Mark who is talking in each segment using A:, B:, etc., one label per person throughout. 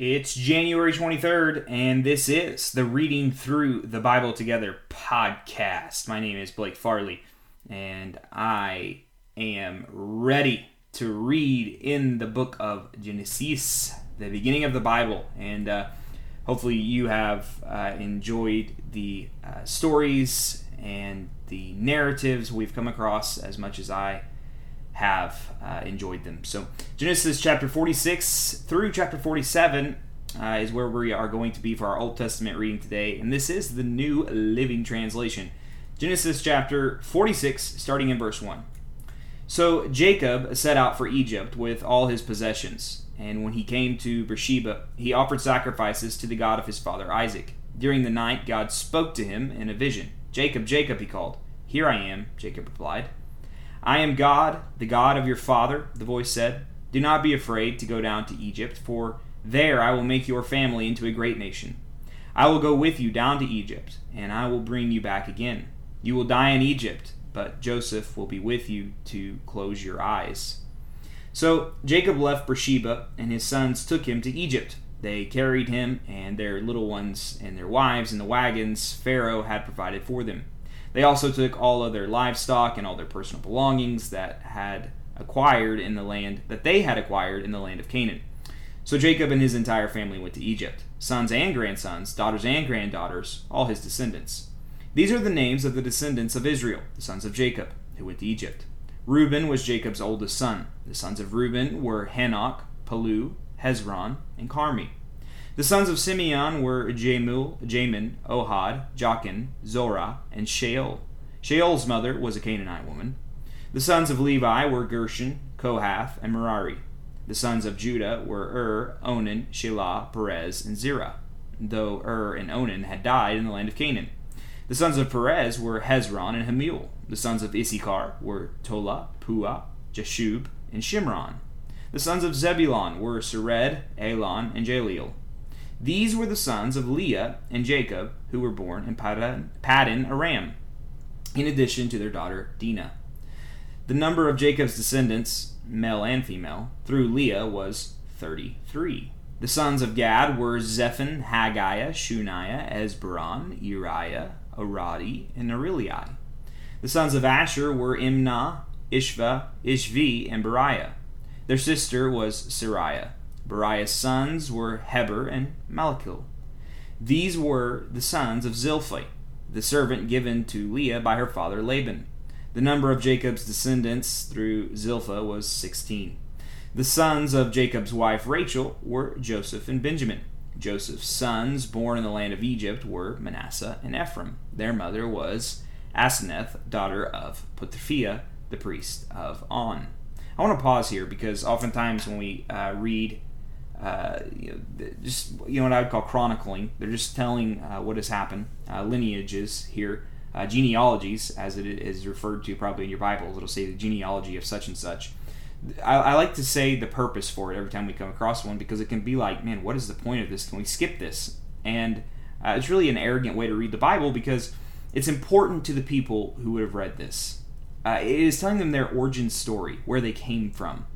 A: It's January 23rd, and this is the Reading Through the Bible Together podcast. My name is Blake Farley, and I am ready to read in the book of Genesis, the beginning of the Bible. And uh, hopefully, you have uh, enjoyed the uh, stories and the narratives we've come across as much as I have uh, enjoyed them. So, Genesis chapter 46 through chapter 47 uh, is where we are going to be for our Old Testament reading today, and this is the New Living Translation. Genesis chapter 46, starting in verse 1. So Jacob set out for Egypt with all his possessions, and when he came to Beersheba, he offered sacrifices to the God of his father Isaac. During the night, God spoke to him in a vision. Jacob, Jacob, he called. Here I am, Jacob replied. I am God, the God of your father, the voice said. Do not be afraid to go down to Egypt, for there I will make your family into a great nation. I will go with you down to Egypt, and I will bring you back again. You will die in Egypt, but Joseph will be with you to close your eyes. So Jacob left Beersheba, and his sons took him to Egypt. They carried him and their little ones and their wives in the wagons Pharaoh had provided for them. They also took all of their livestock and all their personal belongings that had acquired in the land that they had acquired in the land of Canaan. So Jacob and his entire family went to Egypt, sons and grandsons, daughters and granddaughters, all his descendants. These are the names of the descendants of Israel, the sons of Jacob, who went to Egypt. Reuben was Jacob's oldest son. The sons of Reuben were Hanoch, Pallu, Hezron, and Carmi. The sons of Simeon were Jemuel, Jamin, Ohad, Jachin, Zorah, and Shaul. Shaul's mother was a Canaanite woman. The sons of Levi were Gershon, Kohath, and Merari. The sons of Judah were Ur, Onan, Shelah, Perez, and Zerah, though Ur and Onan had died in the land of Canaan. The sons of Perez were Hezron and Hamul. The sons of Issachar were Tola, Puah, Jashub, and Shimron. The sons of Zebulun were Sered, Elon, and Jahleel. These were the sons of Leah and Jacob, who were born in Paddan Aram, in addition to their daughter Dinah. The number of Jacob's descendants, male and female, through Leah was 33. The sons of Gad were Zephon, Haggiah, Shuniah, Ezbaran, Uriah, Aradi, and Arillai. The sons of Asher were Imnah, Ishva, Ishvi, and Beriah. Their sister was Sariah. Beriah's sons were Heber and Malkiel. These were the sons of Zilpah, the servant given to Leah by her father Laban. The number of Jacob's descendants through Zilpah was sixteen. The sons of Jacob's wife Rachel were Joseph and Benjamin. Joseph's sons, born in the land of Egypt, were Manasseh and Ephraim. Their mother was Asenath, daughter of Potiphera, the priest of On. I want to pause here because oftentimes when we uh, read uh, you know, just you know what I would call chronicling. They're just telling uh, what has happened, uh, lineages here, uh, genealogies, as it is referred to probably in your Bibles. It'll say the genealogy of such and such. I, I, like to say the purpose for it every time we come across one because it can be like, man, what is the point of this? Can we skip this? And uh, it's really an arrogant way to read the Bible because it's important to the people who would have read this. Uh, it is telling them their origin story, where they came from.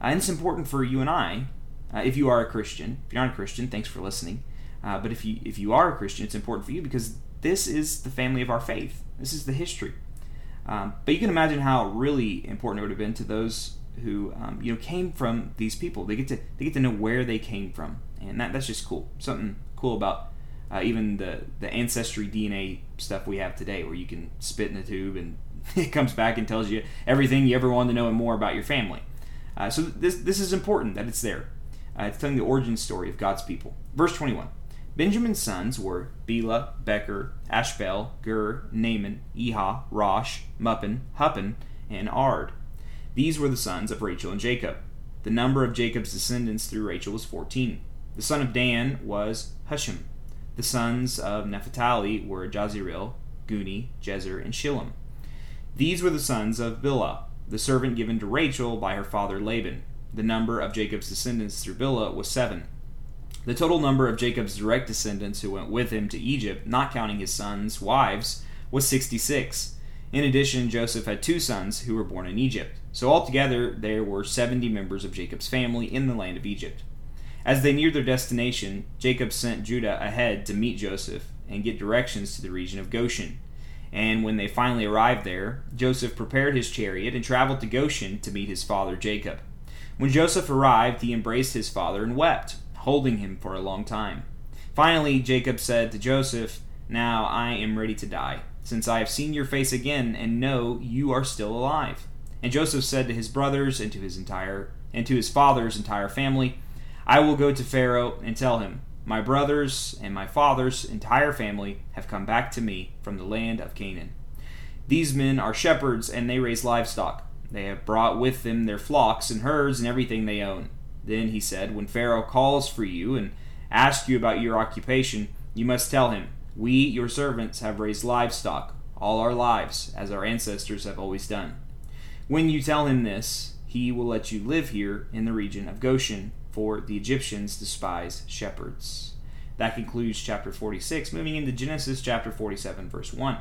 A: and it's important for you and I uh, if you are a Christian. If you're not a Christian, thanks for listening. Uh, but if you if you are a Christian, it's important for you because this is the family of our faith. This is the history. Um, but you can imagine how really important it would have been to those who um, you know came from these people. They get to they get to know where they came from, and that, that's just cool. Something cool about uh, even the the ancestry DNA stuff we have today, where you can spit in a tube and it comes back and tells you everything you ever wanted to know and more about your family. Uh, so this this is important that it's there. Uh, it's telling the origin story of God's people. Verse 21. Benjamin's sons were Bela, Becher, Ashbel, Gur, Naaman, Eha, Rosh, Muppim, Huppim, and Ard. These were the sons of Rachel and Jacob. The number of Jacob's descendants through Rachel was 14. The son of Dan was Hushim. The sons of Naphtali were Jahzeel, Guni, Jezer, and Shillem. These were the sons of Bilhah, the servant given to Rachel by her father Laban the number of Jacob's descendants through Bilhah was seven. The total number of Jacob's direct descendants who went with him to Egypt, not counting his sons' wives, was 66. In addition, Joseph had two sons who were born in Egypt. So altogether, there were 70 members of Jacob's family in the land of Egypt. As they neared their destination, Jacob sent Judah ahead to meet Joseph and get directions to the region of Goshen. And when they finally arrived there, Joseph prepared his chariot and traveled to Goshen to meet his father Jacob. When Joseph arrived, he embraced his father and wept, holding him for a long time. Finally, Jacob said to Joseph, Now I am ready to die, since I have seen your face again and know you are still alive. And Joseph said to his brothers and to his entire and to his father's entire family, I will go to Pharaoh and tell him, My brothers and my father's entire family have come back to me from the land of Canaan. These men are shepherds and they raise livestock. They have brought with them their flocks and herds and everything they own. Then he said, When Pharaoh calls for you and asks you about your occupation, you must tell him, We, your servants, have raised livestock all our lives, as our ancestors have always done. When you tell him this, he will let you live here in the region of Goshen, for the Egyptians despise shepherds. That concludes chapter 46, moving into Genesis chapter 47, verse 1.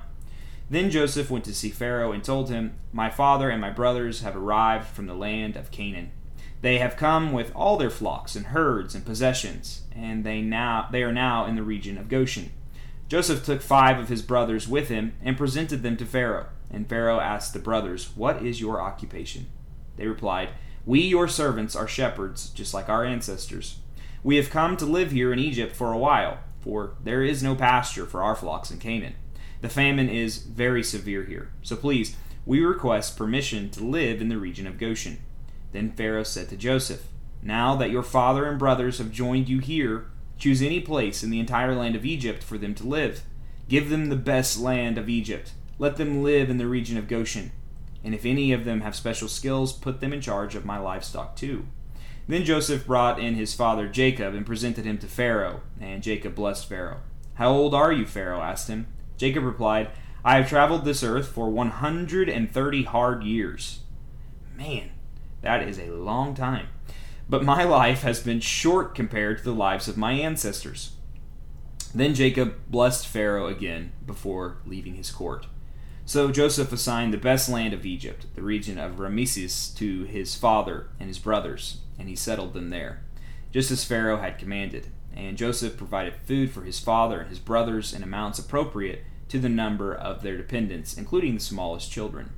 A: Then Joseph went to see Pharaoh and told him, My father and my brothers have arrived from the land of Canaan. They have come with all their flocks and herds and possessions, and they now they are now in the region of Goshen. Joseph took five of his brothers with him and presented them to Pharaoh. And Pharaoh asked the brothers, What is your occupation? They replied, We, your servants, are shepherds, just like our ancestors. We have come to live here in Egypt for a while, for there is no pasture for our flocks in Canaan. The famine is very severe here, so please, we request permission to live in the region of Goshen. Then Pharaoh said to Joseph, Now that your father and brothers have joined you here, choose any place in the entire land of Egypt for them to live. Give them the best land of Egypt. Let them live in the region of Goshen. And if any of them have special skills, put them in charge of my livestock too. Then Joseph brought in his father Jacob and presented him to Pharaoh, and Jacob blessed Pharaoh. How old are you? Pharaoh asked him. Jacob replied, I have traveled this earth for 130 hard years. Man, that is a long time. But my life has been short compared to the lives of my ancestors. Then Jacob blessed Pharaoh again before leaving his court. So Joseph assigned the best land of Egypt, the region of Rameses, to his father and his brothers, and he settled them there, just as Pharaoh had commanded. And Joseph provided food for his father and his brothers in amounts appropriate to the number of their dependents, including the smallest children.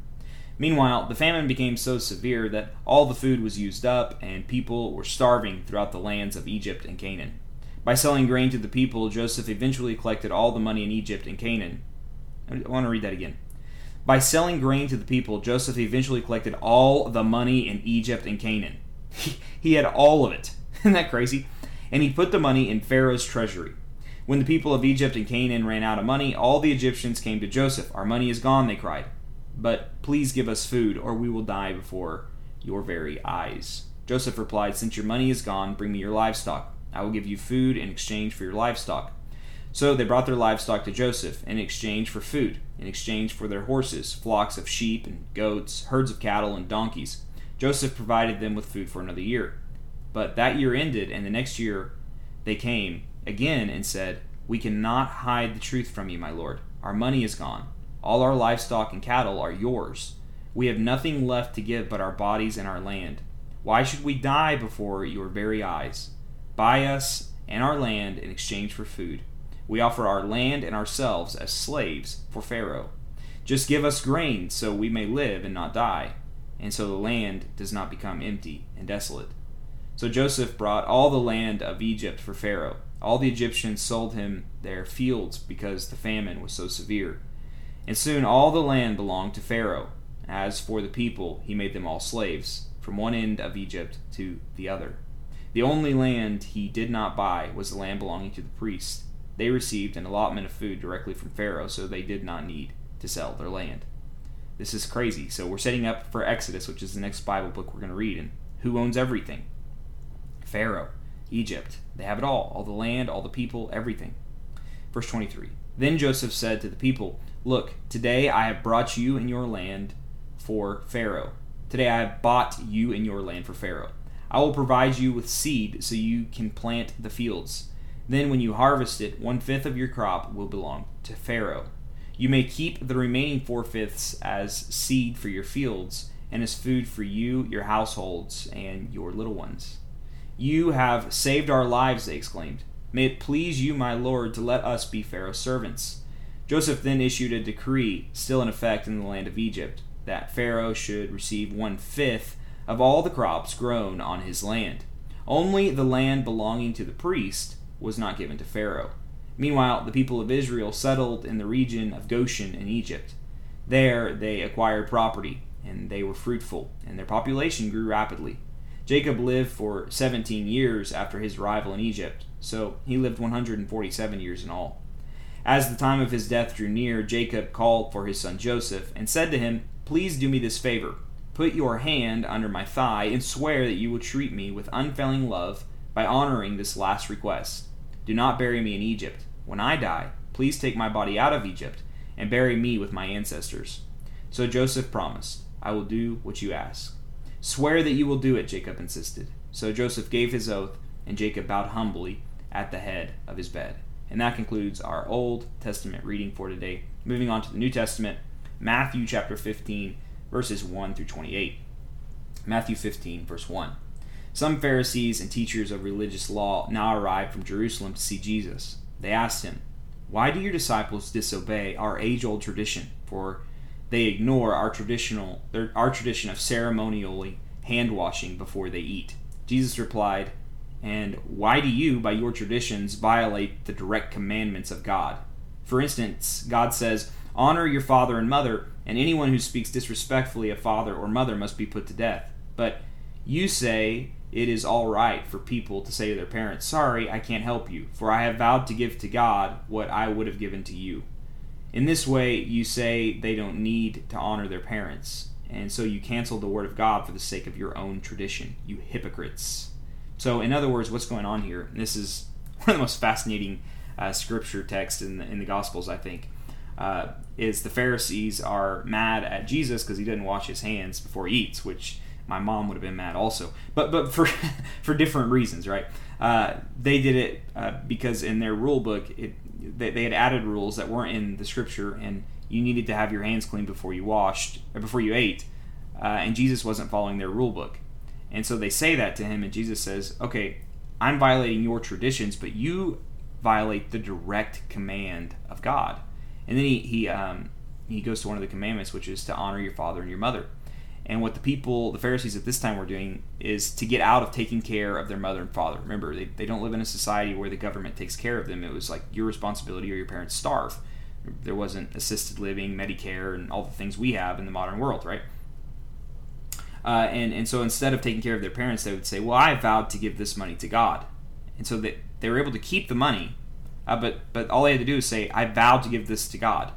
A: Meanwhile, the famine became so severe that all the food was used up, and people were starving throughout the lands of Egypt and Canaan. By selling grain to the people, Joseph eventually collected all the money in Egypt and Canaan. I want to read that again. By selling grain to the people, Joseph eventually collected all the money in Egypt and Canaan. He, had all of it. Isn't that crazy? And he put the money in Pharaoh's treasury. When the people of Egypt and Canaan ran out of money, all the Egyptians came to Joseph. Our money is gone, they cried but please give us food, or we will die before your very eyes. Joseph replied, Since your money is gone, bring me your livestock. I will give you food in exchange for your livestock. So they brought their livestock to Joseph in exchange for food, in exchange for their horses, flocks of sheep and goats, herds of cattle, and donkeys. Joseph provided them with food for another year. But that year ended, and the next year they came again and said, We cannot hide the truth from you, my lord. Our money is gone all our livestock and cattle are yours. We have nothing left to give but our bodies and our land. Why should we die before your very eyes? Buy us and our land in exchange for food. We offer our land and ourselves as slaves for Pharaoh. Just give us grain so we may live and not die, and so the land does not become empty and desolate. So Joseph brought all the land of Egypt for Pharaoh. All the Egyptians sold him their fields because the famine was so severe. And soon all the land belonged to Pharaoh. As for the people, he made them all slaves, from one end of Egypt to the other. The only land he did not buy was the land belonging to the priests. They received an allotment of food directly from Pharaoh, so they did not need to sell their land. This is crazy. So we're setting up for Exodus, which is the next Bible book we're going to read. And who owns everything? Pharaoh, Egypt. They have it all all the land, all the people, everything. Verse 23. Then Joseph said to the people, Look, today I have brought you in your land for Pharaoh. Today I have bought you in your land for Pharaoh. I will provide you with seed so you can plant the fields. Then, when you harvest it, one fifth of your crop will belong to Pharaoh. You may keep the remaining four fifths as seed for your fields and as food for you, your households, and your little ones. You have saved our lives, they exclaimed. May it please you, my lord, to let us be Pharaoh's servants. Joseph then issued a decree, still in effect in the land of Egypt, that Pharaoh should receive one fifth of all the crops grown on his land. Only the land belonging to the priest was not given to Pharaoh. Meanwhile, the people of Israel settled in the region of Goshen in Egypt. There they acquired property, and they were fruitful, and their population grew rapidly. Jacob lived for 17 years after his arrival in Egypt, so he lived 147 years in all. As the time of his death drew near, Jacob called for his son Joseph and said to him, Please do me this favor. Put your hand under my thigh and swear that you will treat me with unfailing love by honoring this last request. Do not bury me in Egypt. When I die, please take my body out of Egypt and bury me with my ancestors. So Joseph promised, I will do what you ask. Swear that you will do it, Jacob insisted. So Joseph gave his oath, and Jacob bowed humbly at the head of his bed. And that concludes our Old Testament reading for today. Moving on to the New Testament, Matthew chapter 15, verses 1 through 28. Matthew 15, verse 1. Some Pharisees and teachers of religious law now arrived from Jerusalem to see Jesus. They asked him, Why do your disciples disobey our age old tradition? For they ignore our traditional our tradition of ceremonially hand washing before they eat. Jesus replied, And why do you, by your traditions, violate the direct commandments of God? For instance, God says, Honor your father and mother, and anyone who speaks disrespectfully of father or mother must be put to death. But you say it is all right for people to say to their parents, Sorry, I can't help you, for I have vowed to give to God what I would have given to you. In this way, you say they don't need to honor their parents, and so you cancel the word of God for the sake of your own tradition, you hypocrites. So, in other words, what's going on here? this is one of the most fascinating uh, scripture texts in the, in the Gospels, I think. Uh, is the Pharisees are mad at Jesus because he didn't wash his hands before he eats, which my mom would have been mad also, but but for for different reasons, right? Uh, they did it uh, because in their rule book, it they, they had added rules that weren't in the scripture, and you needed to have your hands clean before you washed or before you ate, uh, and Jesus wasn't following their rule book, and so they say that to him, and Jesus says, "Okay, I'm violating your traditions, but you violate the direct command of God." And then he he um, he goes to one of the commandments, which is to honor your father and your mother. And what the people, the Pharisees at this time were doing is to get out of taking care of their mother and father. Remember, they, they don't live in a society where the government takes care of them. It was like your responsibility or your parents starve. There wasn't assisted living, Medicare, and all the things we have in the modern world, right? Uh, and, and so instead of taking care of their parents, they would say, Well, I vowed to give this money to God. And so they, they were able to keep the money, uh, but, but all they had to do is say, I vowed to give this to God.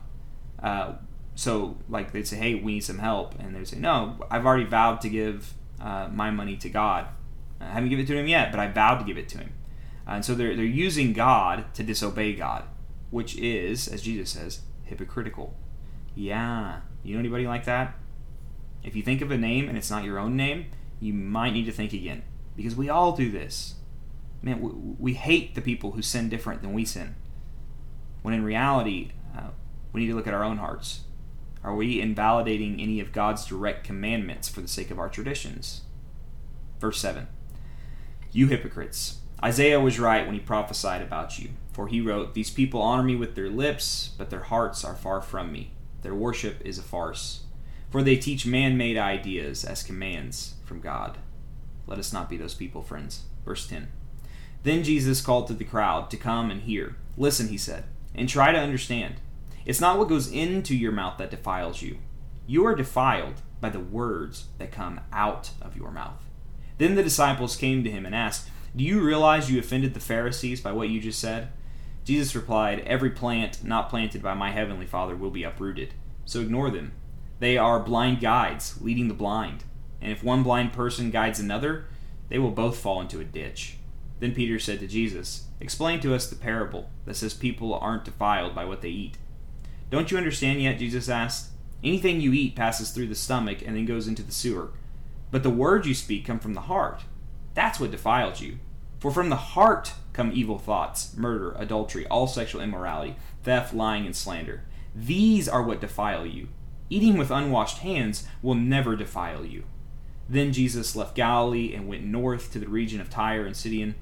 A: Uh, so like they'd say, "Hey, we need some help," and they'd say, "No, I've already vowed to give uh, my money to God. I haven't given it to him yet, but I vowed to give it to him." Uh, and so they're they're using God to disobey God, which is, as Jesus says, hypocritical. Yeah, you know anybody like that? If you think of a name and it's not your own name, you might need to think again because we all do this. Man, we, we hate the people who sin different than we sin. When in reality, uh, we need to look at our own hearts are we invalidating any of God's direct commandments for the sake of our traditions? Verse 7 You hypocrites! Isaiah was right when he prophesied about you, for he wrote, These people honor me with their lips, but their hearts are far from me. Their worship is a farce, for they teach man made ideas as commands from God. Let us not be those people, friends. Verse 10 Then Jesus called to the crowd to come and hear. Listen, he said, and try to understand. It's not what goes into your mouth that defiles you. You are defiled by the words that come out of your mouth. Then the disciples came to him and asked, Do you realize you offended the Pharisees by what you just said? Jesus replied, Every plant not planted by my heavenly Father will be uprooted. So ignore them. They are blind guides, leading the blind. And if one blind person guides another, they will both fall into a ditch. Then Peter said to Jesus, Explain to us the parable that says people aren't defiled by what they eat. Don't you understand yet? Jesus asked. Anything you eat passes through the stomach and then goes into the sewer. But the words you speak come from the heart. That's what defiles you. For from the heart come evil thoughts, murder, adultery, all sexual immorality, theft, lying, and slander. These are what defile you. Eating with unwashed hands will never defile you. Then Jesus left Galilee and went north to the region of Tyre and Sidon.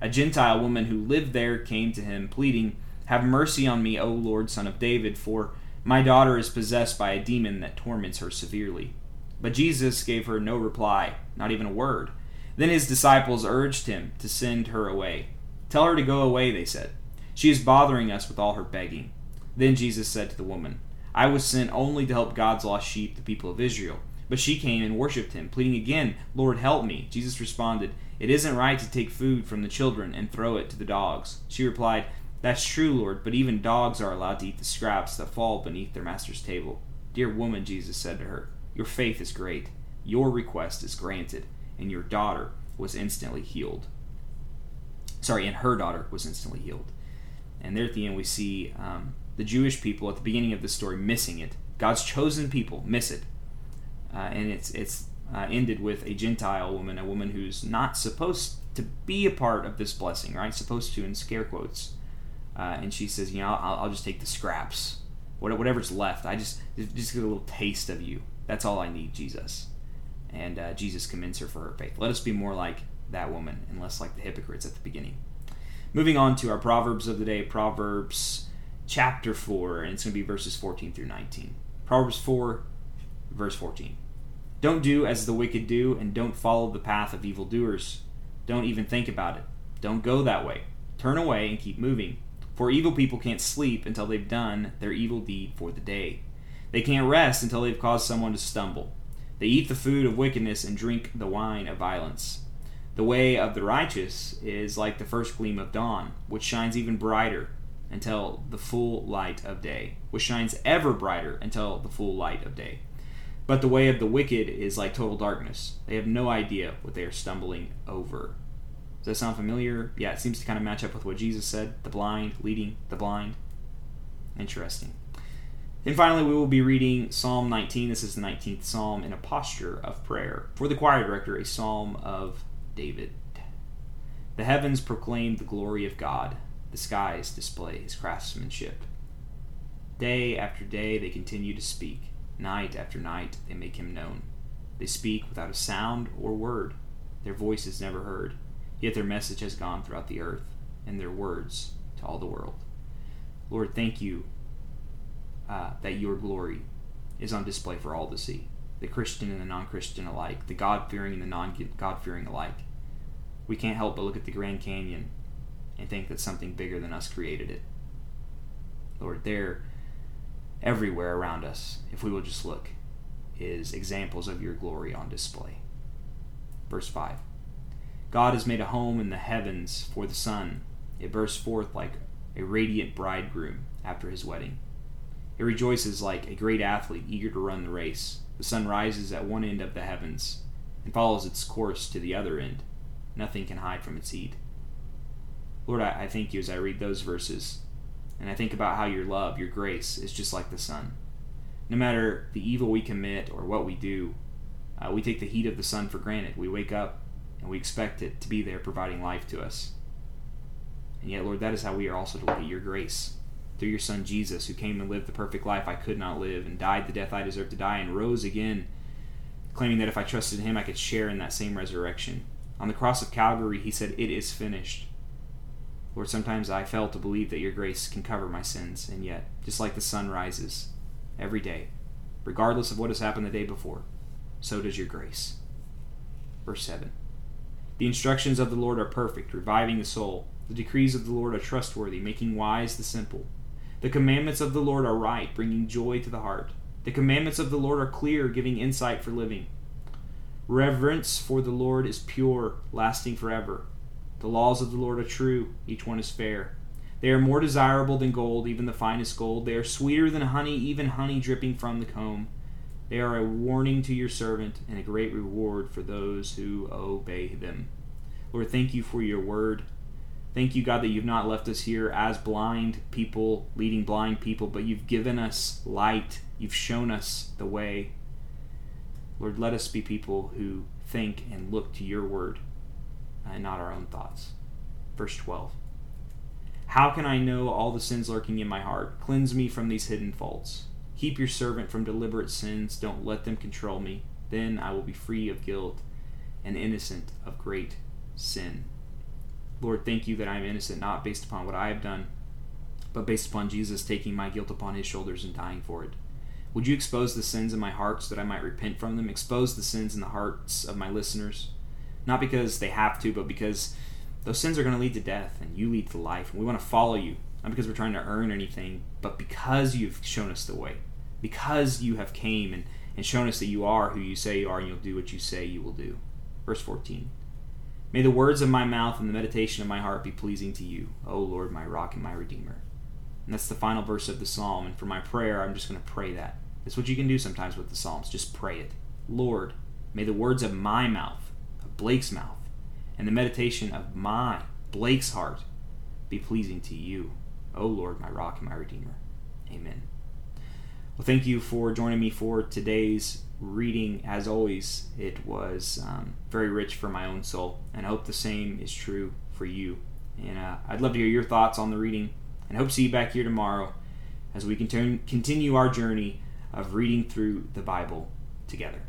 A: A Gentile woman who lived there came to him, pleading, Have mercy on me, O Lord, son of David, for my daughter is possessed by a demon that torments her severely. But Jesus gave her no reply, not even a word. Then his disciples urged him to send her away. Tell her to go away, they said. She is bothering us with all her begging. Then Jesus said to the woman, I was sent only to help God's lost sheep, the people of Israel. But she came and worshipped him, pleading again, Lord, help me. Jesus responded, It isn't right to take food from the children and throw it to the dogs. She replied, That's true, Lord, but even dogs are allowed to eat the scraps that fall beneath their master's table. Dear woman, Jesus said to her, Your faith is great. Your request is granted, and your daughter was instantly healed. Sorry, and her daughter was instantly healed. And there at the end, we see um, the Jewish people at the beginning of the story missing it. God's chosen people miss it uh, and it's it's uh, ended with a Gentile woman, a woman who's not supposed to be a part of this blessing, right? Supposed to in scare quotes, uh, and she says, you know, I'll, I'll, just take the scraps, whatever's left. I just just get a little taste of you. That's all I need, Jesus. And uh, Jesus commends her for her faith. Let us be more like that woman and less like the hypocrites at the beginning. Moving on to our proverbs of the day, Proverbs chapter four, and it's going to be verses 14 through 19. Proverbs four, verse 14. Don't do as the wicked do, and don't follow the path of evildoers. Don't even think about it. Don't go that way. Turn away and keep moving. For evil people can't sleep until they've done their evil deed for the day. They can't rest until they've caused someone to stumble. They eat the food of wickedness and drink the wine of violence. The way of the righteous is like the first gleam of dawn, which shines even brighter until the full light of day, which shines ever brighter until the full light of day. But the way of the wicked is like total darkness. They have no idea what they are stumbling over. Does that sound familiar? Yeah, it seems to kind of match up with what Jesus said the blind leading the blind. Interesting. And finally, we will be reading Psalm 19. This is the 19th Psalm in a posture of prayer. For the choir director, a psalm of David. The heavens proclaim the glory of God, the skies display his craftsmanship. Day after day, they continue to speak Night after night they make him known. They speak without a sound or word. Their voice is never heard, yet their message has gone throughout the earth, and their words to all the world. Lord, thank you uh, that your glory is on display for all to see, the Christian and the non Christian alike, the God fearing and the non God fearing alike. We can't help but look at the Grand Canyon and think that something bigger than us created it. Lord, there everywhere around us, if we will just look, is examples of your glory on display. Verse 5 God has made a home in the heavens for the sun. It bursts forth like a radiant bridegroom after his wedding. It rejoices like a great athlete eager to run the race. The sun rises at one end of the heavens and follows its course to the other end. Nothing can hide from its heat. Lord, I, I thank you as I read those verses and I think about how your love, your grace, is just like the sun. No matter the evil we commit or what we do, uh, we take the heat of the sun for granted. We wake up and we expect it to be there providing life to us. And yet, Lord, that is how we are also to look at your grace. Through your Son Jesus, who came and lived the perfect life I could not live, and died the death I deserved to die, and rose again, claiming that if I trusted him, I could share in that same resurrection. On the cross of Calvary, he said, It is finished. Lord, sometimes I fail to believe that your grace can cover my sins, and yet, just like the sun rises every day, regardless of what has happened the day before, so does your grace. Verse 7 The instructions of the Lord are perfect, reviving the soul. The decrees of the Lord are trustworthy, making wise the simple. The commandments of the Lord are right, bringing joy to the heart. The commandments of the Lord are clear, giving insight for living. Reverence for the Lord is pure, lasting forever. The laws of the Lord are true, each one is fair. They are more desirable than gold, even the finest gold. They are sweeter than honey, even honey dripping from the comb. They are a warning to your servant and a great reward for those who obey them. Lord, thank you for your word. Thank you, God, that you've not left us here as blind people, leading blind people, but you've given us light. You've shown us the way. Lord, let us be people who think and look to your word and not our own thoughts. Verse 12 How can I know all the sins lurking in my heart? Cleanse me from these hidden faults. Keep your servant from deliberate sins. Don't let them control me. Then I will be free of guilt and innocent of great sin. Lord, thank you that I am innocent, not based upon what I have done, but based upon Jesus taking my guilt upon his shoulders and dying for it. Would you expose the sins in my heart so that I might repent from them? Expose the sins in the hearts of my listeners, not because they have to, but because those sins are going to lead to death and you lead to life. And we want to follow you, not because we're trying to earn anything, but because you've shown us the way. Because you have came and, and shown us that you are who you say you are and you'll do what you say you will do. Verse 14. May the words of my mouth and the meditation of my heart be pleasing to you, O Lord, my rock and my redeemer. And that's the final verse of the psalm. And for my prayer, I'm just going to pray that. That's what you can do sometimes with the psalms. Just pray it. Lord, may the words of my mouth, of Blake's mouth, and the meditation of my, Blake's heart, be pleasing to you, O Lord, my rock and my redeemer. Amen. Well, thank you for joining me for today's reading. As always, it was um, very rich for my own soul, and I hope the same is true for you. And uh, I'd love to hear your thoughts on the reading, and hope to see you back here tomorrow as we continue our journey of reading through the Bible together.